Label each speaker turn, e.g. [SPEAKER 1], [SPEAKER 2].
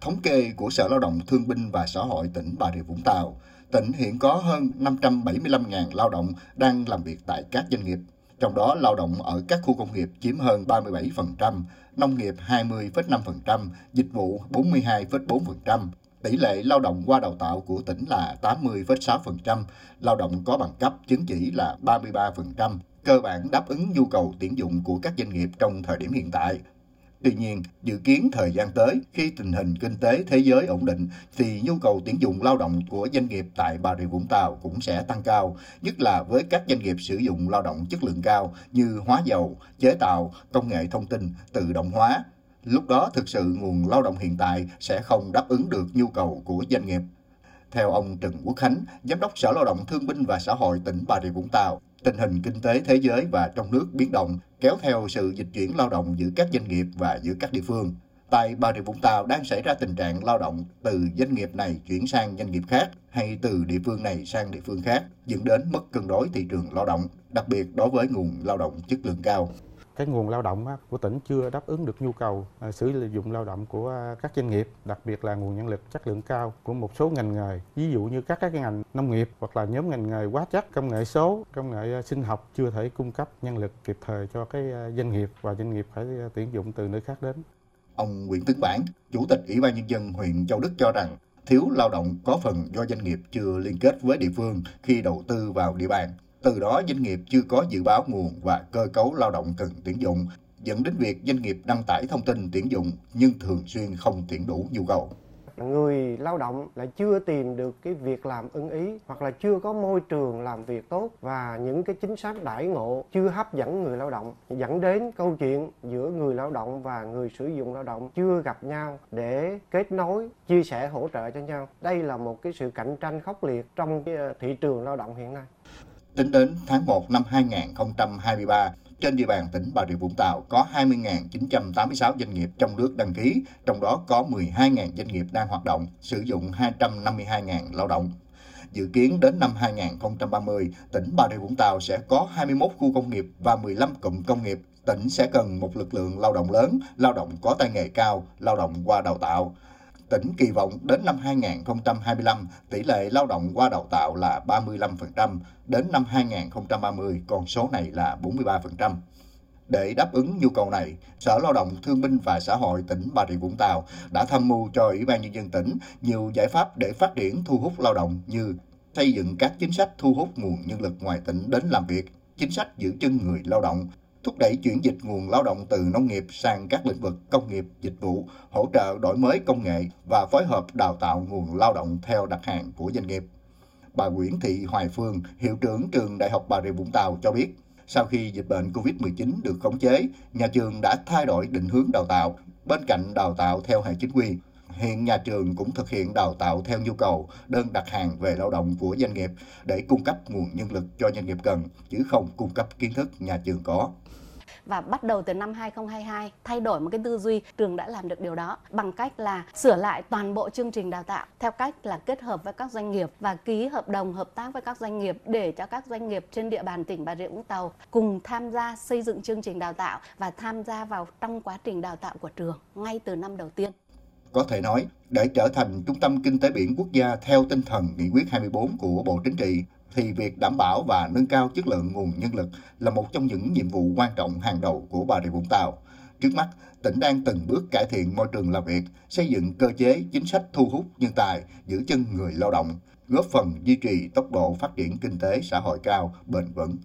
[SPEAKER 1] Thống kê của Sở Lao động Thương binh và Xã hội tỉnh Bà Rịa Vũng Tàu, tỉnh hiện có hơn 575.000 lao động đang làm việc tại các doanh nghiệp. Trong đó lao động ở các khu công nghiệp chiếm hơn 37%, nông nghiệp 20,5%, dịch vụ 42,4%. Tỷ lệ lao động qua đào tạo của tỉnh là 80,6%, lao động có bằng cấp chứng chỉ là 33%, cơ bản đáp ứng nhu cầu tuyển dụng của các doanh nghiệp trong thời điểm hiện tại. Tuy nhiên, dự kiến thời gian tới, khi tình hình kinh tế thế giới ổn định, thì nhu cầu tuyển dụng lao động của doanh nghiệp tại Bà Rịa Vũng Tàu cũng sẽ tăng cao, nhất là với các doanh nghiệp sử dụng lao động chất lượng cao như hóa dầu, chế tạo, công nghệ thông tin, tự động hóa. Lúc đó thực sự nguồn lao động hiện tại sẽ không đáp ứng được nhu cầu của doanh nghiệp. Theo ông Trần Quốc Khánh, Giám đốc Sở Lao động Thương binh và Xã hội tỉnh Bà Rịa Vũng Tàu, tình hình kinh tế thế giới và trong nước biến động kéo theo sự dịch chuyển lao động giữa các doanh nghiệp và giữa các địa phương. Tại Bà Rịa Vũng Tàu đang xảy ra tình trạng lao động từ doanh nghiệp này chuyển sang doanh nghiệp khác hay từ địa phương này sang địa phương khác, dẫn đến mất cân đối thị trường lao động, đặc biệt đối với nguồn lao động chất lượng cao
[SPEAKER 2] cái nguồn lao động của tỉnh chưa đáp ứng được nhu cầu à, sử dụng lao động của à, các doanh nghiệp, đặc biệt là nguồn nhân lực chất lượng cao của một số ngành nghề, ví dụ như các cái ngành nông nghiệp hoặc là nhóm ngành nghề hóa chất, công nghệ số, công nghệ à, sinh học chưa thể cung cấp nhân lực kịp thời cho cái doanh nghiệp và doanh nghiệp phải tuyển dụng từ nơi khác đến.
[SPEAKER 1] Ông Nguyễn Tấn Bản, Chủ tịch Ủy ban Nhân dân huyện Châu Đức cho rằng thiếu lao động có phần do doanh nghiệp chưa liên kết với địa phương khi đầu tư vào địa bàn từ đó doanh nghiệp chưa có dự báo nguồn và cơ cấu lao động cần tuyển dụng, dẫn đến việc doanh nghiệp đăng tải thông tin tuyển dụng nhưng thường xuyên không tuyển đủ nhu cầu.
[SPEAKER 3] Người lao động lại chưa tìm được cái việc làm ưng ý hoặc là chưa có môi trường làm việc tốt và những cái chính sách đãi ngộ chưa hấp dẫn người lao động dẫn đến câu chuyện giữa người lao động và người sử dụng lao động chưa gặp nhau để kết nối chia sẻ hỗ trợ cho nhau. Đây là một cái sự cạnh tranh khốc liệt trong cái ờ, thị trường lao động hiện nay.
[SPEAKER 1] Tính đến tháng 1 năm 2023, trên địa bàn tỉnh Bà Rịa Vũng Tàu có 20.986 doanh nghiệp trong nước đăng ký, trong đó có 12.000 doanh nghiệp đang hoạt động, sử dụng 252.000 lao động. Dự kiến đến năm 2030, tỉnh Bà Rịa Vũng Tàu sẽ có 21 khu công nghiệp và 15 cụm công nghiệp. Tỉnh sẽ cần một lực lượng lao động lớn, lao động có tay nghề cao, lao động qua đào tạo tỉnh kỳ vọng đến năm 2025, tỷ lệ lao động qua đào tạo là 35%, đến năm 2030 con số này là 43%. Để đáp ứng nhu cầu này, Sở Lao động Thương binh và Xã hội tỉnh Bà Rịa Vũng Tàu đã tham mưu cho Ủy ban Nhân dân tỉnh nhiều giải pháp để phát triển thu hút lao động như xây dựng các chính sách thu hút nguồn nhân lực ngoài tỉnh đến làm việc, chính sách giữ chân người lao động, thúc đẩy chuyển dịch nguồn lao động từ nông nghiệp sang các lĩnh vực công nghiệp, dịch vụ, hỗ trợ đổi mới công nghệ và phối hợp đào tạo nguồn lao động theo đặt hàng của doanh nghiệp. Bà Nguyễn Thị Hoài Phương, hiệu trưởng trường Đại học Bà Rịa Vũng Tàu cho biết, sau khi dịch bệnh COVID-19 được khống chế, nhà trường đã thay đổi định hướng đào tạo, bên cạnh đào tạo theo hệ chính quy, hiện nhà trường cũng thực hiện đào tạo theo nhu cầu, đơn đặt hàng về lao động của doanh nghiệp để cung cấp nguồn nhân lực cho doanh nghiệp cần, chứ không cung cấp kiến thức nhà trường có
[SPEAKER 4] và bắt đầu từ năm 2022 thay đổi một cái tư duy trường đã làm được điều đó bằng cách là sửa lại toàn bộ chương trình đào tạo theo cách là kết hợp với các doanh nghiệp và ký hợp đồng hợp tác với các doanh nghiệp để cho các doanh nghiệp trên địa bàn tỉnh Bà Rịa Vũng Tàu cùng tham gia xây dựng chương trình đào tạo và tham gia vào trong quá trình đào tạo của trường ngay từ năm đầu tiên.
[SPEAKER 1] Có thể nói, để trở thành trung tâm kinh tế biển quốc gia theo tinh thần nghị quyết 24 của Bộ Chính trị, thì việc đảm bảo và nâng cao chất lượng nguồn nhân lực là một trong những nhiệm vụ quan trọng hàng đầu của Bà Rịa Vũng Tàu. Trước mắt, tỉnh đang từng bước cải thiện môi trường làm việc, xây dựng cơ chế chính sách thu hút nhân tài, giữ chân người lao động, góp phần duy trì tốc độ phát triển kinh tế xã hội cao, bền vững.